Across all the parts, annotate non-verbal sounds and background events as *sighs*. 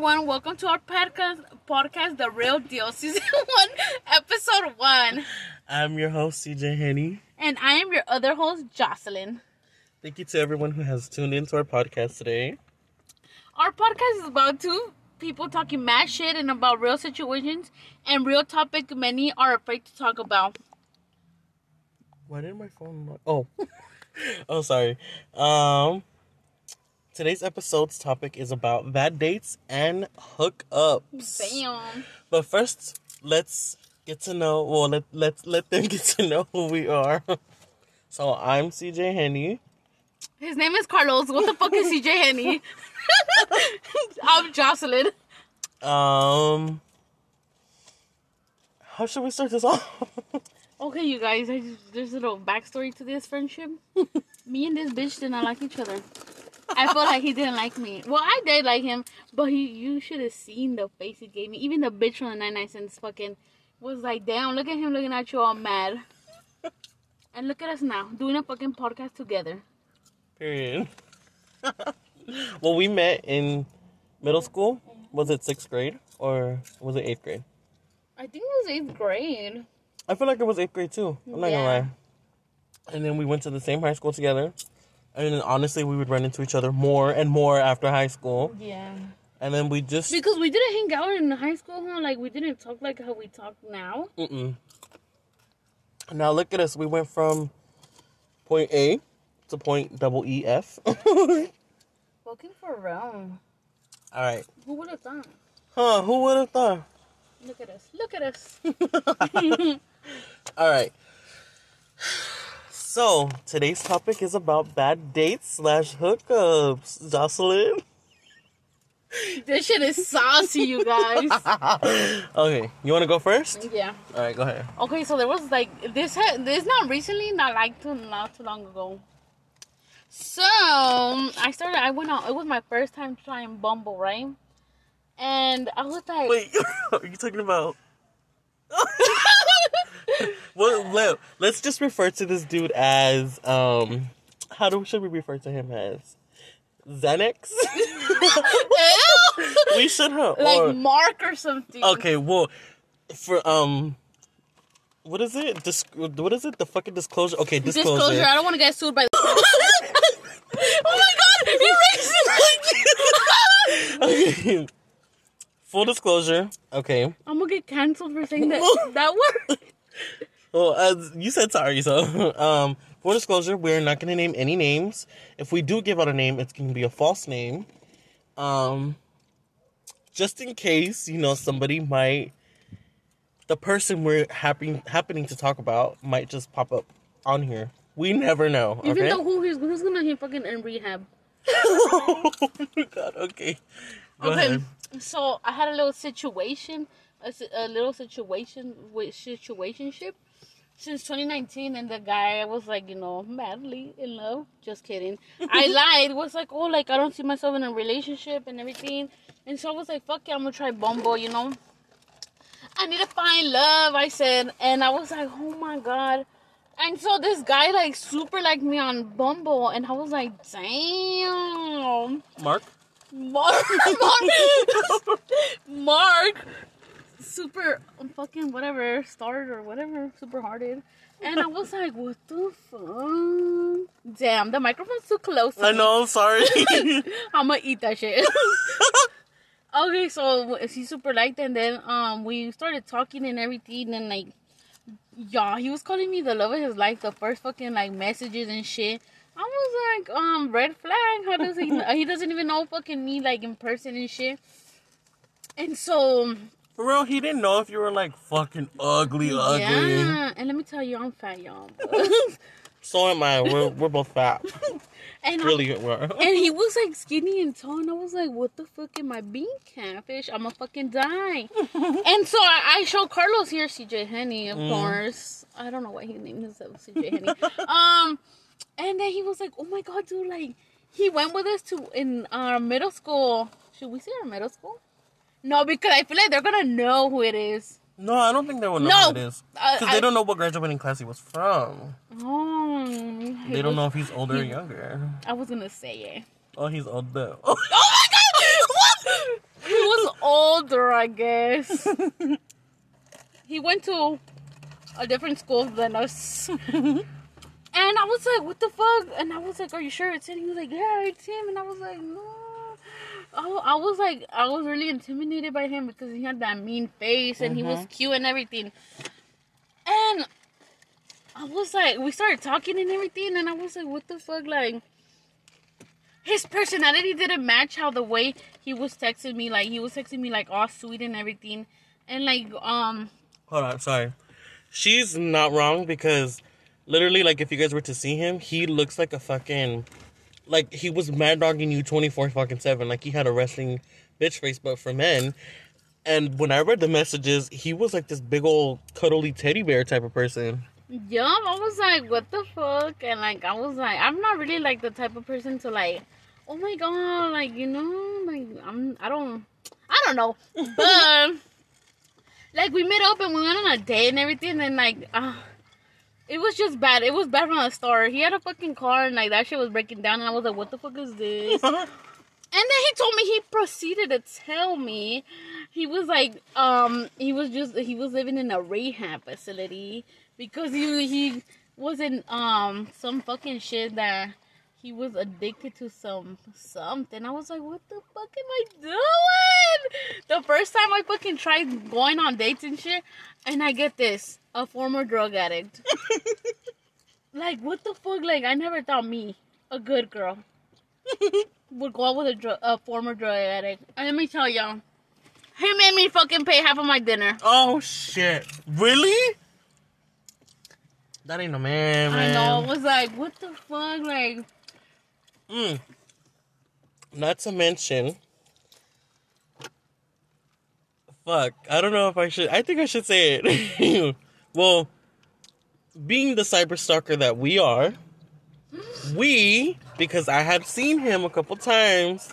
everyone. Welcome to our podcast, podcast, The Real Deal, *laughs* Season 1, Episode 1. I'm your host, CJ Henny. And I am your other host, Jocelyn. Thank you to everyone who has tuned into our podcast today. Our podcast is about two people talking mad shit and about real situations and real topic many are afraid to talk about. Why did my phone? Lock? Oh, *laughs* oh, sorry. Um, today's episode's topic is about bad dates and hookups. Damn. But first, let's get to know. Well, let let let them *laughs* get to know who we are. *laughs* So I'm CJ Henny. His name is Carlos. What the fuck is CJ Henny? *laughs* I'm Jocelyn. Um, how should we start this off? Okay, you guys, I just, there's a little backstory to this friendship. me and this bitch did not like each other. I felt like he didn't like me. Well, I did like him, but he, you should have seen the face he gave me. Even the bitch from the 99 cents fucking was like, damn, look at him looking at you all mad. *laughs* and look at us now, doing a fucking podcast together. Period. *laughs* well, we met in middle school. Was it sixth grade or was it eighth grade? I think it was eighth grade. I feel like it was eighth grade too. I'm not Yeah. gonna lie. And then we went to the same high school together. And honestly, we would run into each other more and more after high school. Yeah. And then we just Because we didn't hang out in high school, huh? Like, we didn't talk like how we talk now. Mm-mm. Now look at us. We went from point A to point double E F. *laughs* Looking Fucking for real. All right. Who would have thought? Huh? Who would have thought? Look at us. Look at us. *laughs* All right. So today's topic is about bad dates slash hookups. Jocelyn. this shit is saucy, you guys. *laughs* okay, you want to go first? yeah. All right, go ahead. Okay, so there was like this. This not recently, not like too not too long ago. So I started. I went out. It was my first time trying Bumble, right? And I was like, Wait, *laughs* are you talking about? *laughs* *laughs* well, let, let's just refer to this dude as um. How do should we refer to him as? Xanax. *laughs* We should have. like or- Mark or something. Okay, well, for um, what is it? Dis- what is it? The fucking disclosure. Okay, disclosure. Disclosure. I don't want to get sued by. *laughs* oh my god! He Okay. Full disclosure. Okay. I'm gonna get canceled for saying that that word. Well, as you said sorry, so *laughs* um, full disclosure, we're not gonna name any names. If we do give out a name, it's gonna be a false name. Um, just in case you know somebody might, the person we're happy happening to talk about might just pop up on here. We never know. Even okay. though who he's who's gonna be fucking in rehab. *laughs* oh my god. Okay. Go okay, ahead. so I had a little situation, a, a little situation with situationship since 2019, and the guy was like, you know, madly in love. Just kidding. I *laughs* lied. Was like, oh, like I don't see myself in a relationship and everything, and so I was like, fuck yeah, I'm gonna try Bumble, you know. I need to find love, I said, and I was like, oh my god. And so this guy like super liked me on Bumble, and I was like, damn. Mark. Mark, *laughs* Mark, Mark, super fucking whatever, started or whatever, super hearted. And I was like, what the fuck? Damn, the microphone's too close. to I know. I'm sorry. *laughs* I'm gonna eat that shit. *laughs* okay, so he super liked, it, and then um we started talking and everything, and like, yeah, he was calling me the love of his life. The first fucking like messages and shit. I was like, um, red flag. How does he? *laughs* he doesn't even know fucking me like in person and shit. And so For real, he didn't know if you were like fucking ugly, ugly. yeah, and let me tell you, I'm fat, y'all. *laughs* So am I. We're we're both fat. *laughs* and I- really, we are. *laughs* And he was like skinny and tall, and I was like, "What the fuck am I being catfish? I'm gonna fucking die." and so I, I showed Carlos here, CJ Henny, of Mm. course. I don't know why he named himself CJ Henny. um, and then he was like, "Oh my god, dude! Like, he went with us to in our middle school. Should we say our middle school? No, because I feel like they're gonna know who it is. No, I don't think they will know No, who it is. uh, Because I- they don't know what graduating class he was from. Oh, he They don't know if he's older or younger. I was gonna say it. Oh, he's older. *laughs* Oh my god! What? He was older, I guess. *laughs* he went to a different school than us. *laughs* and I was like, what the fuck? And I was like, are you sure it's him? He was like, yeah, it's him. And I was like, no. Oh, I was like, I was really intimidated by him because he had that mean face and he was cute and everything. And I was like, we started talking and everything, and I was like, what the fuck? Like, his personality didn't match how the way he was texting me. Like, he was texting me, like, all sweet and everything. And, like, um, Hold on, sorry. She's not wrong because literally, like, if you guys were to see him, he looks like a fucking. Like, he was mad dogging you 24 fucking 7. Like, he had a wrestling bitch face, but for men. And when I read the messages, he was like this big old cuddly teddy bear type of person. yeah, I was like, what the fuck? And, like, I was like, I'm not really, like, the type of person to, like, oh my god, like, you know, like, I'm, I don't, I don't know. *laughs* But, like, we met up and we went on a date and everything, and, like, uh, it was just bad. It was bad from the start. He had a fucking car and like that shit was breaking down, and I was like, "What the fuck is this?" *laughs* and then he told me he proceeded to tell me he was like, um, he was just he was living in a rehab facility because he he was in um some fucking shit that he was addicted to some something. I was like, "What the fuck am I doing?" The first time I fucking tried going on dates and shit, and I get this a former drug addict. *laughs* like, what the fuck? Like, I never thought me, a good girl, *laughs* would go out with a, dr- a former drug addict. And let me tell y'all, he made me fucking pay half of my dinner. Oh, shit. Really? That ain't no man, I man. know. I was like, what the fuck? Like, Mm. Not to mention, fuck, I don't know if I should. I think I should say it. *laughs* well, being the cyber stalker that we are, we because I had seen him a couple times.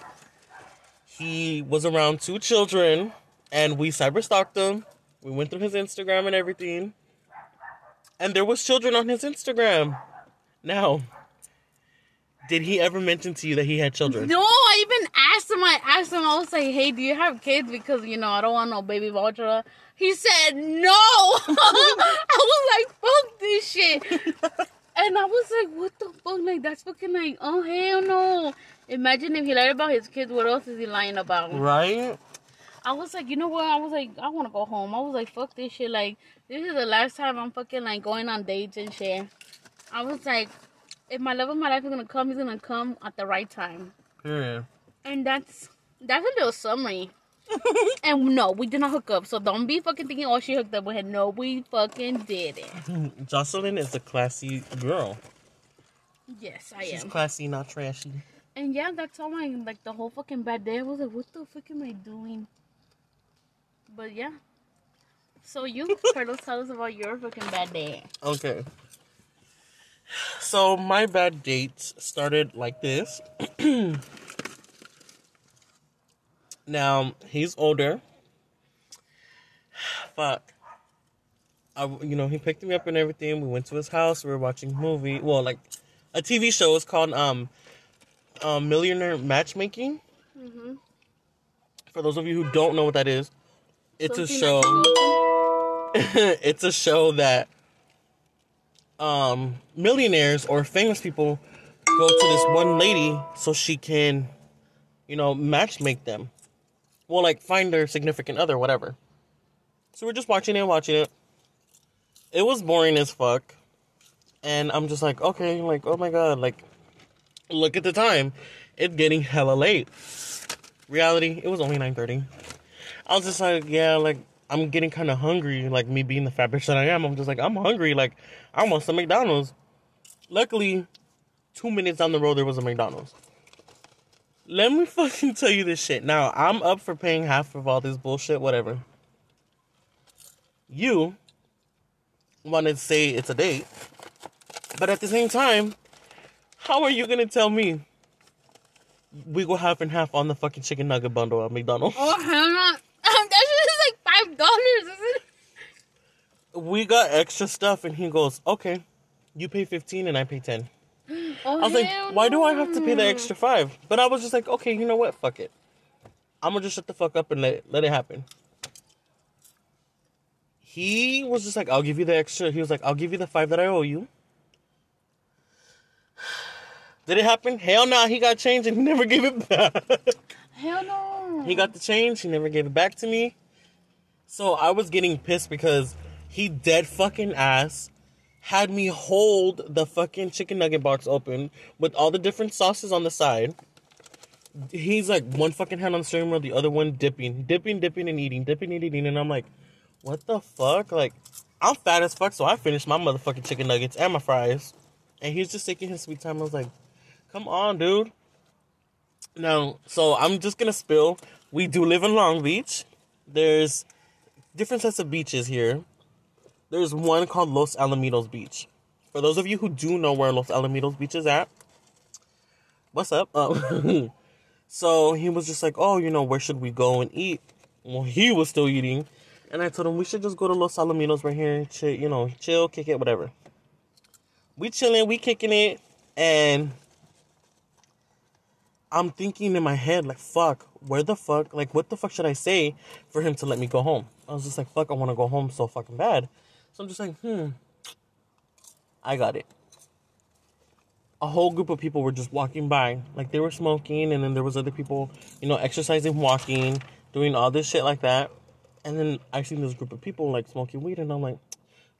He was around two children, and we cyber stalked him. We went through his Instagram and everything, and there was children on his Instagram. Now, did he ever mention to you that he had children? no, I even asked him. I asked him. I was like, hey, do you have kids? Because you know, I don't want no baby voucher. He said no. *laughs* I was like, fuck this shit. *laughs* And I was like, what the fuck? Like, that's fucking like, oh, hell no. Imagine if he lied about his kids, what else is he lying about? Right? I was like, you know what? I was like, I want to go home. I was like, fuck this shit. Like, this is the last time I'm fucking like going on dates and shit. I was like, if my love of my life is gonna come, he's gonna come at the right time. Period. And that's that's a little summary. *laughs* and no, we did not hook up. So don't be fucking thinking, oh, she hooked up with him. No, we fucking did it. *laughs* Jocelyn is a classy girl. Yes, I am. She's am. classy, not trashy. And yeah, that's all my like the whole fucking bad day. I was like, what the fuck am I doing? But yeah. So you, *laughs* Carlos, tell us about your fucking bad day. Okay. So my bad dates started like this. *clears throat* now he's older. *sighs* Fuck. I, you know, he picked me up and everything. We went to his house. We were watching a movie. Well, like a TV show. It's called um, um Millionaire Matchmaking. Mm-hmm. For those of you who don't know what that is, it's a show. *laughs* it's a show that um millionaires or famous people go to this one lady so she can you know match make them well like find their significant other whatever so we're just watching it watching it it was boring as fuck and i'm just like okay like oh my god like look at the time it's getting hella late reality it was only 9.30 I was just like, yeah, like I'm getting kind of hungry. Like me being the fat bitch that I am, I'm just like I'm hungry. Like I want some McDonald's. Luckily, two minutes down the road there was a McDonald's. Let me fucking tell you this shit. Now I'm up for paying half of all this bullshit, whatever. You want to say it's a date, but at the same time, how are you gonna tell me we go half and half on the fucking chicken nugget bundle at McDonald's? Oh hell no! Um, that shit is like five dollars, isn't it? we got extra stuff and he goes okay you pay 15 and i pay 10 *gasps* Oh, i was like why do i have to pay the extra five but i was just like okay you know what fuck it i'm gonna just shut the fuck up and let, let it happen he was just like, I'll give you the extra. He was like, I'll give you the five that I owe you. *sighs* Did it happen? Hell no. He got change and he never gave it back. *laughs* Hell no. he got the change. He never gave it back to me. So I was getting pissed because he dead fucking ass had me hold the fucking chicken nugget box open with all the different sauces on the side. He's like one fucking hand on the steering wheel, the other one dipping, dipping, dipping, and eating, dipping, and eating, and I'm like, what the fuck? Like, I'm fat as fuck, so I finished my motherfucking chicken nuggets and my fries, and he's just taking his sweet time. I was like, come on, dude. Now, so I'm just gonna spill. We do live in Long Beach. There's different sets of beaches here. There's one called Los Alamitos Beach. For those of you who do know where Los Alamitos Beach is at, what's up? Um, *laughs* so he was just like, oh, you know, where should we go and eat? Well, he was still eating. And I told him we should just go to Los Alamitos right here, chill, you know, chill, kick it, whatever. We chilling, we kicking it, and I'm thinking in my head, like, fuck, where the fuck, like, what the fuck should I say for him to let me go home? I was just like, fuck, I want to go home so fucking bad. So I'm just like, hmm, I got it. A whole group of people were just walking by, like they were smoking, and then there was other people, you know, exercising, walking, doing all this shit like that. And then I seen this group of people like smoking weed, and I'm like,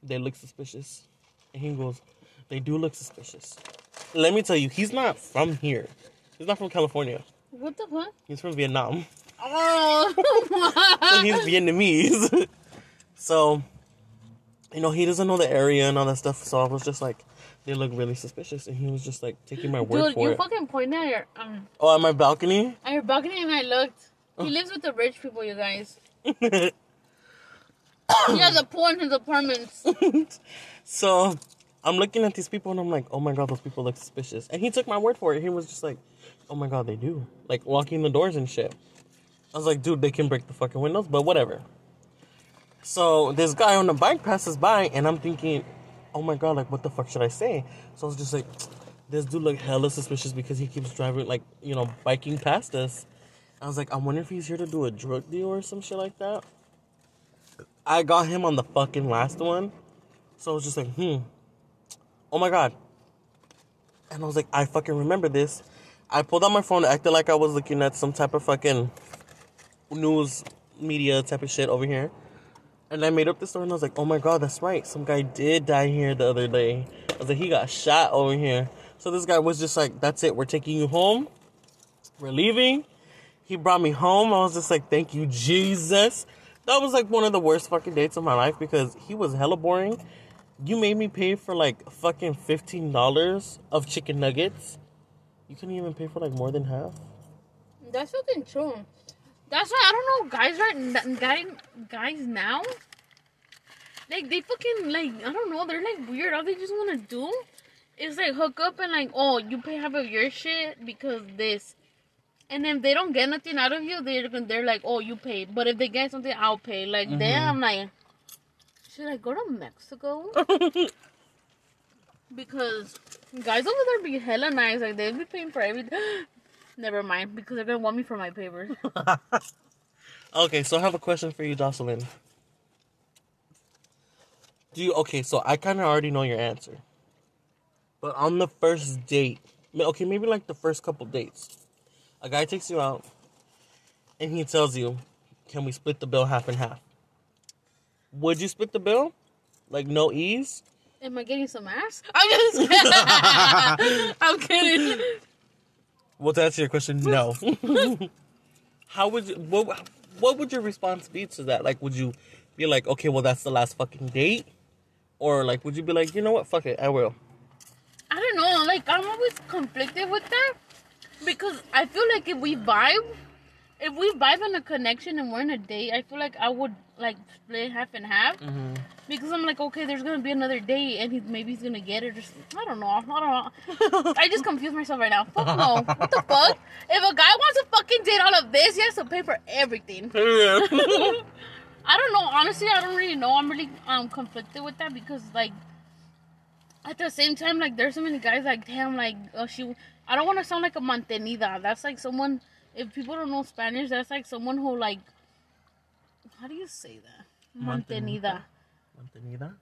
they look suspicious. And he goes, they do look suspicious. Let me tell you, he's not from here. He's not from California. What the fuck? He's from Vietnam. Oh. *laughs* *laughs* so he's Vietnamese. *laughs* so, you know, he doesn't know the area and all that stuff. So I was just like, they look really suspicious, and he was just like taking my word Dude, for you it. fucking pointed at your um Oh, at my balcony. at your balcony and I looked. Oh. He lives with the rich people, you guys. He has a pool in his apartments. *laughs* so I'm looking at these people and I'm like, oh my god, those people look suspicious. And he took my word for it. He was just like, oh my god, they do. Like locking the doors and shit. I was like, dude, they can break the fucking windows, but whatever. So this guy on the bike passes by and I'm thinking, oh my god, like what the fuck should I say? So I was just like, this dude look hella suspicious because he keeps driving like, you know, biking past us. I was like, I wonder if he's here to do a drug deal or some shit like that. I got him on the fucking last one. So I was just like, hmm. Oh my god. And I was like, I fucking remember this. I pulled out my phone, acted like I was looking at some type of fucking news media type of shit over here. And I made up this story and I was like, oh my god, that's right. Some guy did die here the other day. I was like, he got shot over here. So this guy was just like, that's it, we're taking you home. We're leaving. He brought me home. I was just like, thank you, Jesus. That was like one of the worst fucking dates of my life because he was hella boring. You made me pay for like fucking $15 of chicken nuggets. You couldn't even pay for like more than half. That's fucking true. That's why I don't know, guys. Right, guys, guys now, like they fucking like I don't know. They're like weird. All they just want to do is like hook up and like, oh, you pay half of your shit because this, and if they don't get nothing out of you, they're they're like, oh, you pay. But if they get something, I'll pay. Like Mhm. damn, like should I go to Mexico? *laughs* because guys over there be hella nice. Like they be paying for everything. Never mind, because they're gonna want me for my papers. *laughs* Okay, so I have a question for you, Jocelyn. Do you okay? So I kind of already know your answer, but on the first date, okay, maybe like the first couple dates, a guy takes you out, and he tells you, "Can we split the bill half and half?" Would you split the bill, like no ease? Am I getting some ass? I'm just kidding. *laughs* *laughs* I'm kidding. Well, to answer your question, no. *laughs* How would you? What, what would your response be to that? Like, would you be like, okay, well, that's the last fucking date, or like, would you be like, you know what, fuck it, I will. I don't know. Like I'm always conflicted with that because I feel like if we vibe, if we vibe in a connection and we're in a date, I feel like I would like split half and half Mm-hmm. because I'm like, okay, there's gonna be another date and he maybe he's gonna get it. Or. I don't know. I don't know. I just confuse myself right now. Fuck no. *laughs* What the fuck? If a guy wants to fucking date all of this, he has to pay for everything. *laughs* *laughs* I don't know. Honestly, I don't really know. I'm really um conflicted with that because like at the same time, like there's so many guys like damn, like uh, she. I don't want to sound like a mantenida. That's like someone. If people don't know Spanish, that's like someone who like. How do you say that? Mantenida. Mantenida. Mantenida.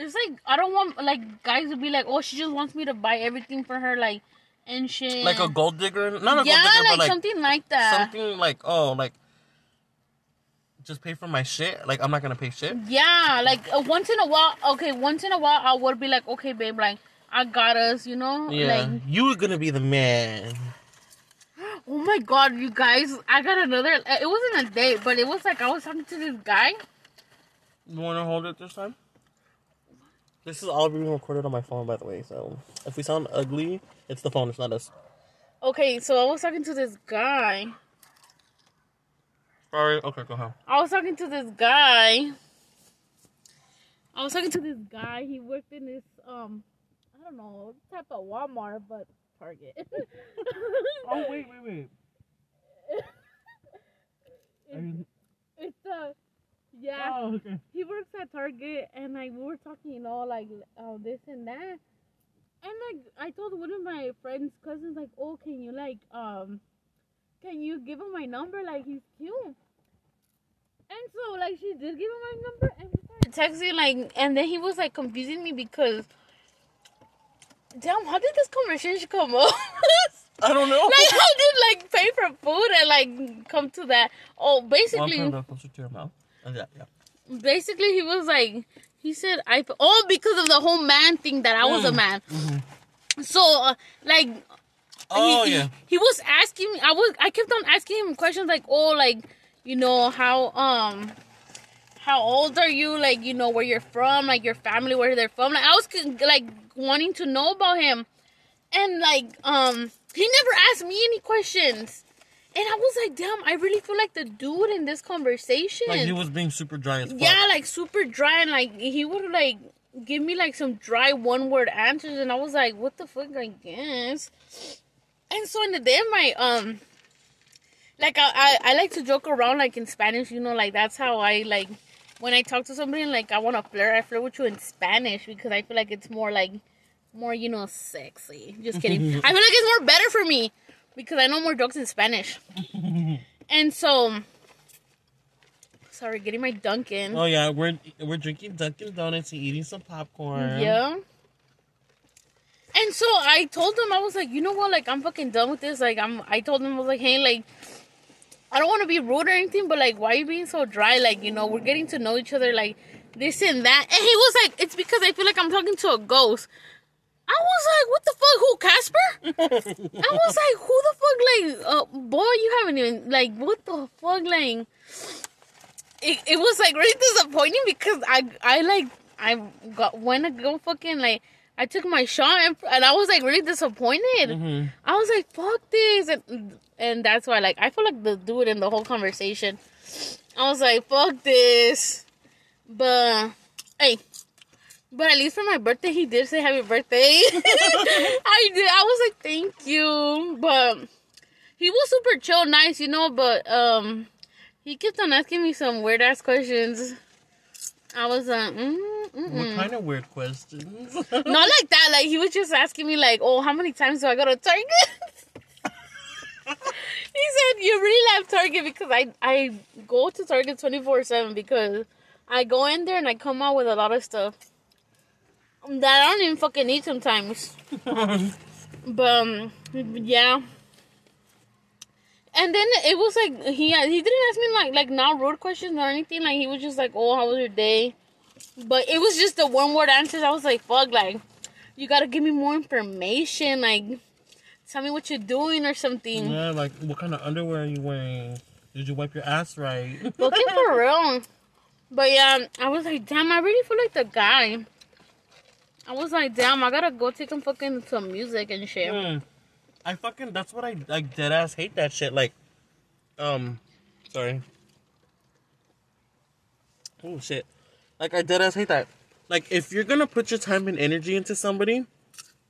It's like I don't want like guys to be like, oh, she just wants me to buy everything for her, like and shit. Like a gold digger, not a yeah, gold digger, like, but like something like that. something like oh, like just pay for my shit. Like I'm not gonna pay shit. Yeah, like uh, once in a while. Okay, once in a while, I would be like, okay, babe, like I got us, you know. Yeah, Like, you were gonna be the man. oh my god, you guys, I got another. uh, It wasn't a date, but it was like I was talking to this guy. You wanna hold it this time? This is all being recorded on my phone, by the way. So if we sound ugly, it's the phone. It's not us. Okay, so I was talking to this guy. Sorry. Okay, go ahead. I was talking to this guy. I was talking to this guy. He worked in this um, I don't know type of Walmart, but Target. Oh *laughs* wait, wait, wait. *laughs* it's, it's uh, yeah. Oh, okay. He works at Target, and like we were talking, you know, like uh, this and that. And like I told one of my friends' cousins, like, oh, can you like um, can you give him my number? Like he's cute. And so like she did give him my number, and we started texting, like, and then he was like confusing me because, damn, how did this conversation come up? *laughs* I don't know. like how did like pay for food and like come to that? Oh, basically, pound closer to your mouth. Yeah, yeah. basically he was like he said i oh because of the whole man thing that i was a Mm. man Mhm. so uh, like Oh he, yeah. he, he was asking me i was i kept on asking him questions like oh like you know how um how old are you like you know where you're from like your family where they're from like i was like wanting to know about him. And like um he never asked me any questions. And i was like damn i really feel like the dude in this conversation. Like he was being super dry yeah, like super dry, and like he would like give me like some dry one word answers, and I was like, "What the fuck?" I guess. And so in the day of my um, like I, I I like to joke around like in Spanish, you know, like that's how I like when I talk to somebody and like I want to flirt, I flirt with you in Spanish because I feel like it's more like more you know sexy. Just *laughs* kidding. I feel like it's more better for me because I know more jokes in Spanish. *laughs* and so. Sorry, getting my Dunkin'. Oh yeah, we're we're drinking Dunkin' Donuts and eating some popcorn. Yeah. And so I told him I was like, you know what, like I'm fucking done with this. Like I'm I told him I was like, hey, like I don't want to be rude or anything, but like why are you being so dry? Like, you know, we're getting to know each other like this and that. And he was like, It's because I feel like I'm talking to a ghost. I was like, what the fuck, who Casper? *laughs* I was like, who the fuck like uh, boy, you haven't even like what the fuck like it, it was like really disappointing because I I like I got went to go fucking like I took my shot and, and I was like really disappointed. hmm I was like fuck this and and that's why like I feel like the dude in the whole conversation. I was like fuck this, but hey. But at least for my birthday, he did say happy birthday. *laughs* I did. I was like, thank you. But he was super chill, nice, you know. But um, he kept on asking me some weird ass questions. I was like, mm, mm, What mm. kind of weird questions? *laughs* not like that. Like he was just asking me, like, oh, how many times do I go to Target? *laughs* he said, you really love Target because I I go to Target twenty four seven because I go in there and I come out with a lot of stuff that I don't even fucking need sometimes. *laughs* But um, yeah. And then it was like he he didn't ask me like like not rude questions or anything. Like he was just like, "Oh, how was your day?" But it was just the one word answers. I was like, "Fuck!" Like you gotta give me more information. Like tell me what you're doing or something. yeah, like what kind of underwear are you wearing? Did you wipe your ass right? Looking for real. *laughs* But yeah, I was like, damn, I really feel like the guy. I was like, damn, I gotta go take him fucking some music and shit. Mm. I fucking that's what I like dead ass hate that shit. Like, um, sorry. Oh shit! Like I dead ass hate that. Like if you're gonna put your time and energy into somebody,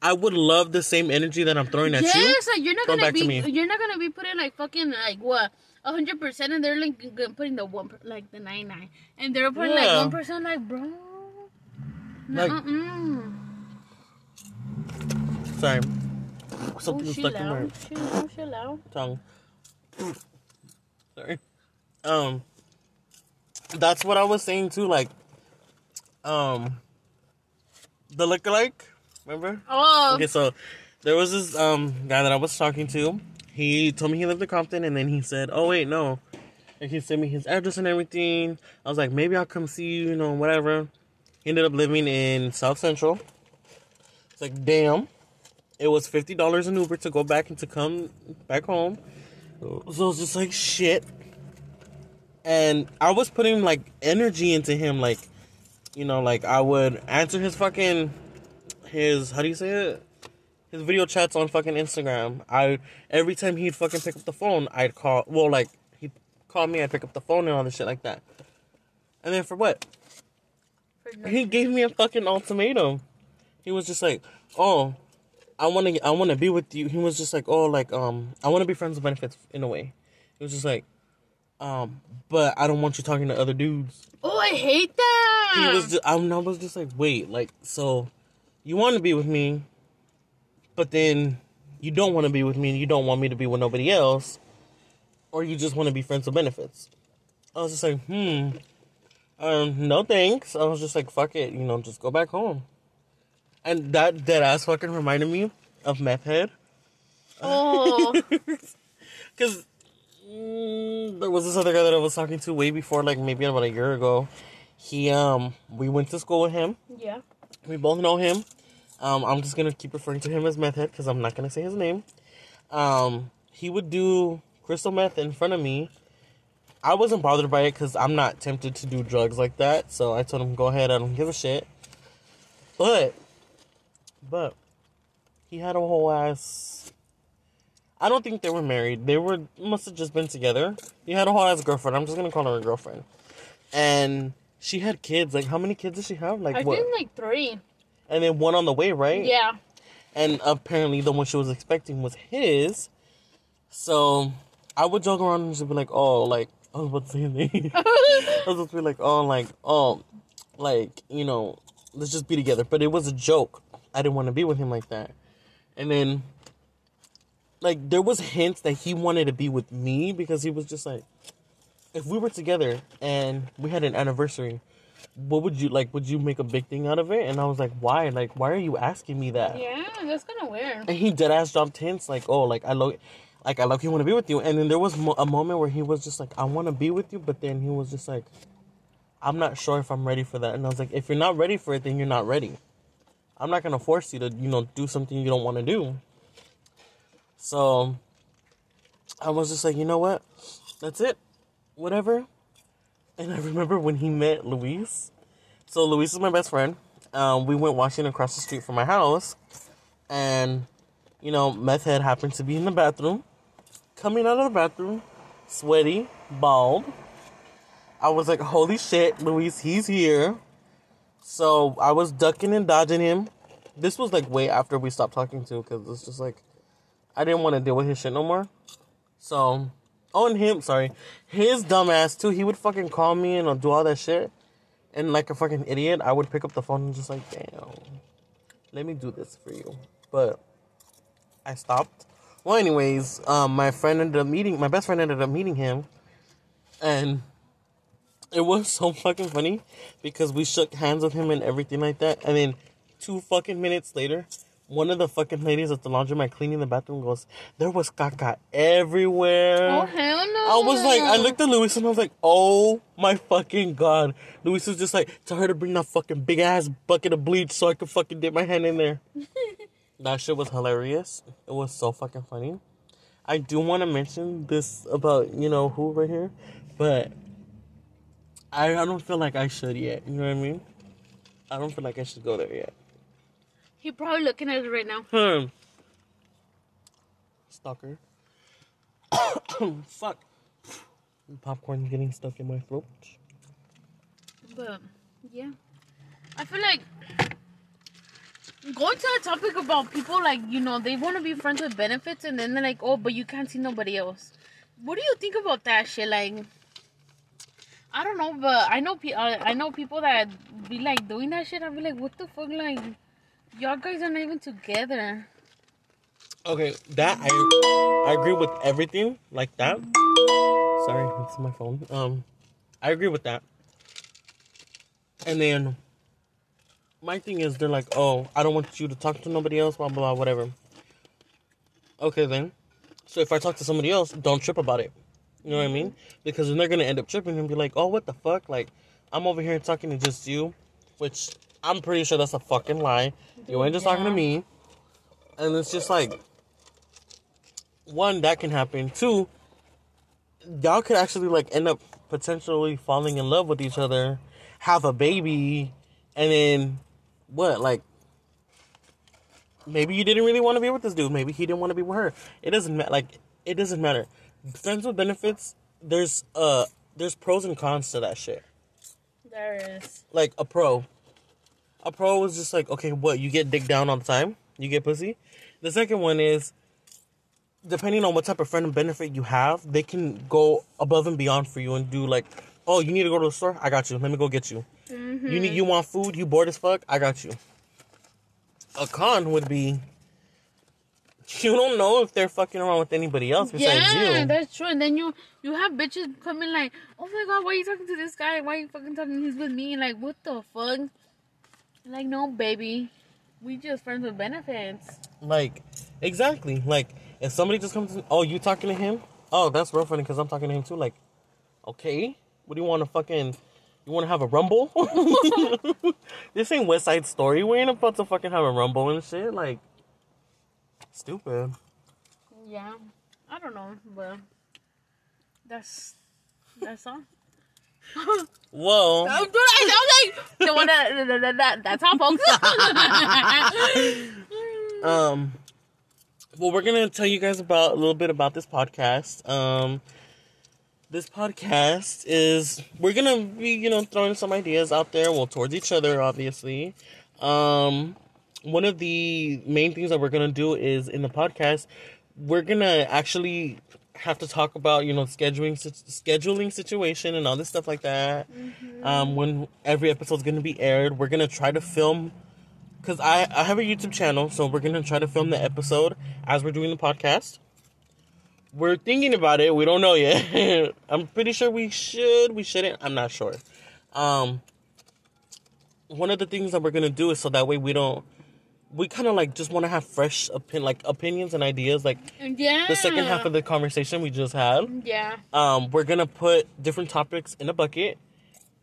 I would love the same energy that I'm throwing at you. Yes, like you're not gonna to be, me. you're not gonna be putting like fucking like what, hundred percent, and they're like putting the one, like the nine nine, and they're putting like one percent, like bro. Like- Like, mm Sorry, Oh, something was she stuck in my loud. She loud. She loud. tongue. Sorry. Um. that's what I was saying too. Like, um, the lookalike. Remember? Oh, Okay, so there was this um guy that I was talking to. He told me he lived in Compton, and then he said, "Oh wait, no." And he sent me his address and everything. I was like, maybe I'll come see you, you know, whatever. Ended up living in South Central. It's like, damn. It was fifty dollars an Uber to go back and to come back home. So I was just like, shit. And I was putting like energy into him, like, you know, like I would answer his fucking his how do you say it? His video chats on fucking Instagram. I every time he'd fucking pick up the phone, I'd call. Well, like he'd call me, I'd pick up the phone and all this shit like that. And then for what? He gave me a fucking ultimatum. He was just like, "Oh, I want to, I want to be with you." He was just like, "Oh, like um, I want to be friends with benefits in a way." He was just like, um, but I don't want you talking to other dudes. oh, I hate that. He was just, I was just like, wait, like, so you want to be with me, but then you don't want to be with me and you don't want me to be with nobody else, or you just want to be friends with benefits. I was just like, hmm, um, no thanks. I was just like, fuck it, you know, just go back home. And that dead ass fucking reminded me of Meth Head. oh, *laughs* Because mm, there was this other guy that I was talking to way before, like maybe about a year ago. He, um, we went to school with him. yeah. We both know him. Um, I'm just gonna keep referring to him as Meth Head because I'm not gonna say his name. Um, he would do crystal meth in front of me. I wasn't bothered by it because I'm not tempted to do drugs like that. So I told him, "Go ahead. I don't give a shit." But, but, he had a whole ass. I don't think they were married. They were must have just been together. He had a whole ass girlfriend. I'm just gonna call her a girlfriend. And she had kids. Like, how many kids does she have? Like I what? think like three. and then one on the way, right? Yeah. And apparently the one she was expecting was his. So I would joke around and just be like, oh, like, I was about to say. *laughs* I was about to be like, oh, like, oh, like, you know, let's just be together. But it was a joke. I didn't want to be with him like that. And then, like, there was hints that he wanted to be with me because he was just like, if we were together and we had an anniversary, what would you like? Would you make a big thing out of it? And I was like, why? Like, why are you asking me that? Yeah, that's kind of weird. And he dead ass dropped hints like, oh, like I lo- like I lucky want to be with you. And then there was mo- a moment where he was just like, I want to be with you, but then he was just like, I'm not sure if I'm ready for that. And I was like, if you're not ready for it, then you're not ready. I'm not gonna force you to, you know, do something you don't want to do. So I was just like, you know what? That's it. Whatever. And I *laughs* remember when he met Luis. So Luis is my best friend. Um, we went washing across the street from my house, and you know, meth head happened to be in the bathroom, coming out of the bathroom, sweaty, bald. I was like, holy shit, Luis, he's here. So I was ducking and dodging him. This was like way after we stopped talking to, because it's just like I didn't want to deal with his shit no more. So, and him, sorry, his dumbass too. He would fucking call me and uh, do all that shit, and like a fucking idiot, I would pick up the phone and just like, damn, let me do this for you. But I stopped. Well, anyways, um, my friend ended up meeting my best friend ended up meeting him, and it was so fucking funny because we shook hands with him and everything like that, and then two fucking minutes later, one of the fucking ladies at the laundromat cleaning the bathroom goes, "There was caca everywhere." Oh hell no! I was like, I looked at Luis and I was like, oh my fucking god. Luis was just like, tell her to bring that fucking big ass bucket of bleach so I could fucking dip my hand in there. *laughs* that shit was hilarious. It was so fucking funny. I do want to mention this about, you know, who right here, but I, I don't feel like I should yet. You know what I mean? I don't feel like I should go there yet. He probably looking at it right now. Hmm. Stalker. *coughs* Fuck. Popcorn getting stuck in my throat. But yeah, I feel like going to the topic about people like you know they want to be friends with benefits and then they're like, oh, but you can't see nobody else. What do you think about that shit? Like, I don't know, but I know pe- uh, I know people that be like doing that shit. I be like, what the fuck, like. Y'all guys are not even together. Okay, that I I agree with everything like that. Sorry, it's my phone. Um, I agree with that. And then my thing is, they're like, oh, I don't want you to talk to nobody else, blah, blah, blah, whatever. Okay, then. So if I talk to somebody else, don't trip about it. You know what I mean? Mm-hmm. Because then they're going to end up tripping and be like, oh, what the fuck? Like, I'm over here talking to just you, which I'm pretty sure that's a fucking lie. You ain't just talking to me. And it's just like, one, that can happen. Two, y'all could actually like end up potentially falling in love with each other, have a baby, and then what? Like maybe you didn't really want to be with this dude. Maybe he didn't want to be with her. It doesn't matter. Like it doesn't matter. Friends with benefits. There's uh there's pros and cons to that shit. There is. Like a pro. A pro was just like, okay, what, you get dick down all the time? You get pussy? The second one is depending on what type of friend and benefit you have, they can go above and beyond for you and do like, oh, you need to go to the store? I got you. Let me go get you. Mm-hmm. You need you want food, you bored as fuck? I got you. A con would be you don't know if they're fucking around with anybody else besides Yeah, you. Yeah, that's true. And then you you have bitches coming like, oh my god, why are you talking to this guy? Why are you fucking talking? He's with me. Like, what the fuck? Like, no, baby, we just friends with benefits. Like, exactly. Like, if somebody just comes, oh, you talking to him? Oh, that's real funny because I'm talking to him too. Like, okay, what do you want to fucking? You want to have a rumble? *laughs* this ain't West Side Story. We ain't about to fucking have a rumble and shit. Like, stupid. Yeah, I don't know, but that's that's all. Whoa. Oh, dude, I sound like the one that, that, that, that that's all, folks. *laughs* Um, well, we're gonna tell you guys about a little bit about this podcast. Um, this podcast is we're gonna be, you know, throwing some ideas out there, well, towards each other, obviously. Um, one of the main things that we're gonna do is in the podcast, we're gonna actually have to talk about, you know, scheduling scheduling situation and all this stuff like that. Um, when every episode's gonna be aired, we're gonna try to film because I, I have a YouTube channel, so we're gonna try to film the episode as we're doing the podcast. We're thinking about it. We don't know yet. *laughs* I'm pretty sure we should. We shouldn't. I'm not sure. Um, one of the things that we're gonna do is so that way we don't. We kind of like just want to have fresh opin like opinions and ideas. Like yeah. the second half of the conversation we just had. yeah. Um, we're gonna put different topics in a bucket.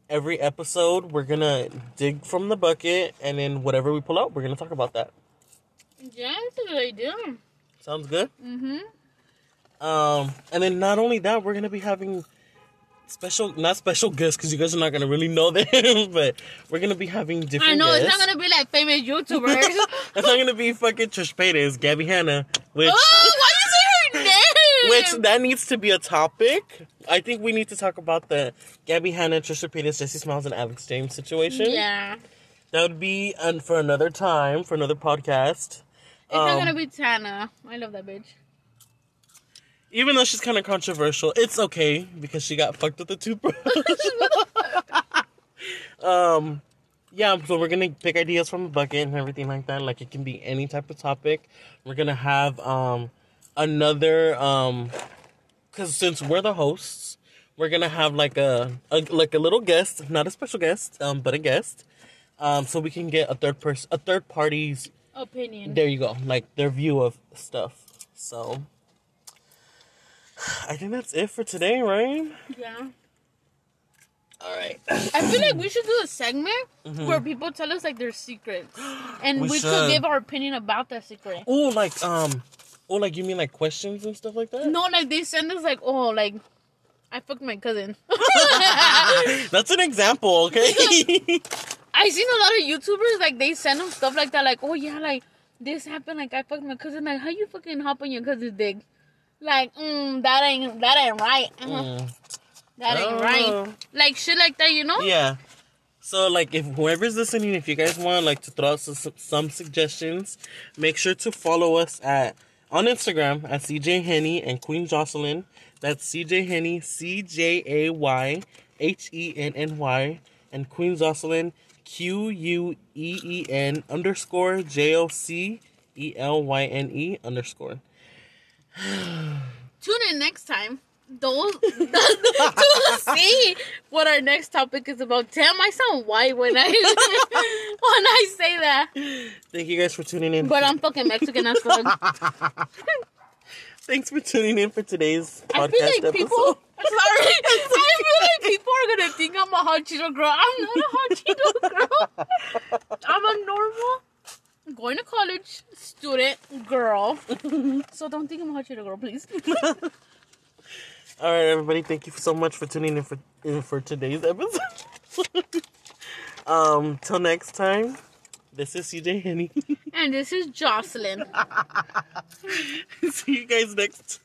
Every episode, we're gonna dig from the bucket, and then whatever we pull out, we're gonna talk about that. Yeah, that's a good idea. Sounds good. Mm-hmm. Um, and then not only that, we're gonna be having special, not special guests, because you guys are not gonna really know them, *laughs* but we're gonna be having different. I know guests. it's not gonna be like famous *laughs* YouTubers. It's not gonna be fucking Trish Paytas, Gabbie Hanna, which oh, why you say her name? which that needs to be a topic. I think we need to talk about the Gabbie Hanna, Trisha Paytas, Jessi Smiles, and Alex James situation. Yeah. That would be and for another time, for another podcast. It's not Um, gonna be Tana. I love that bitch. Even though she's kind of controversial, it's okay because she got fucked with the two bros. *laughs* um, yeah. So we're gonna pick ideas from a bucket and everything like that. Like it can be any type of topic. We're gonna have um another um, because since we're the hosts, we're gonna have like a, a like a little guest, not a special guest, um, but a guest. Um, so we can get a third person, a third party's Opinion. there you go like their view of stuff so i think that's it for today right Yeah. all right I feel like we should do a segment where people tell us like their secrets, *gasps* and Mm-hmm. We we, should. could give our opinion about that secret. oh like um oh like you mean like questions and stuff like that No, like they send us like, oh, like I fucked my cousin. *laughs* *laughs* that's an example okay *laughs* I seen a lot of YouTubers like they send them stuff like that, like, oh yeah, like this happened, like I fucked my cousin. Like, how you fucking hop on your cousin's dick? Like, mm, that ain't that ain't right. Uh-huh. Mm, That ain't Oh. right. Like shit like that, you know? yeah so like if whoever's listening if you guys want like to throw out some, some suggestions make sure to follow us at on instagram at cj henny and queen jocelyn that's cj henny c-j-a-y h-e-n-n-y and queen jocelyn q-u-e-e-n underscore j-o-c-e-l-y-n-e underscore *gasps* Tune in next time those to see what our next topic is about. Damn, I sound white when I *laughs* when I say that. Thank you guys for tuning in. But I'm fucking Mexican as fuck. *laughs* Thanks for tuning in for today's podcast I feel like episode. people. *laughs* Sorry, I feel like people are gonna think I'm a hot Cheeto girl. I'm not a hot Cheeto girl. I'm a normal, going to college student girl. So don't think I'm a hot Cheeto girl, please. *laughs* All right, everybody. Thank you so much for tuning in for in for today's episode. *laughs* um, till next time. This is CJ Henny. *laughs* And this is Jocelyn. See you guys next.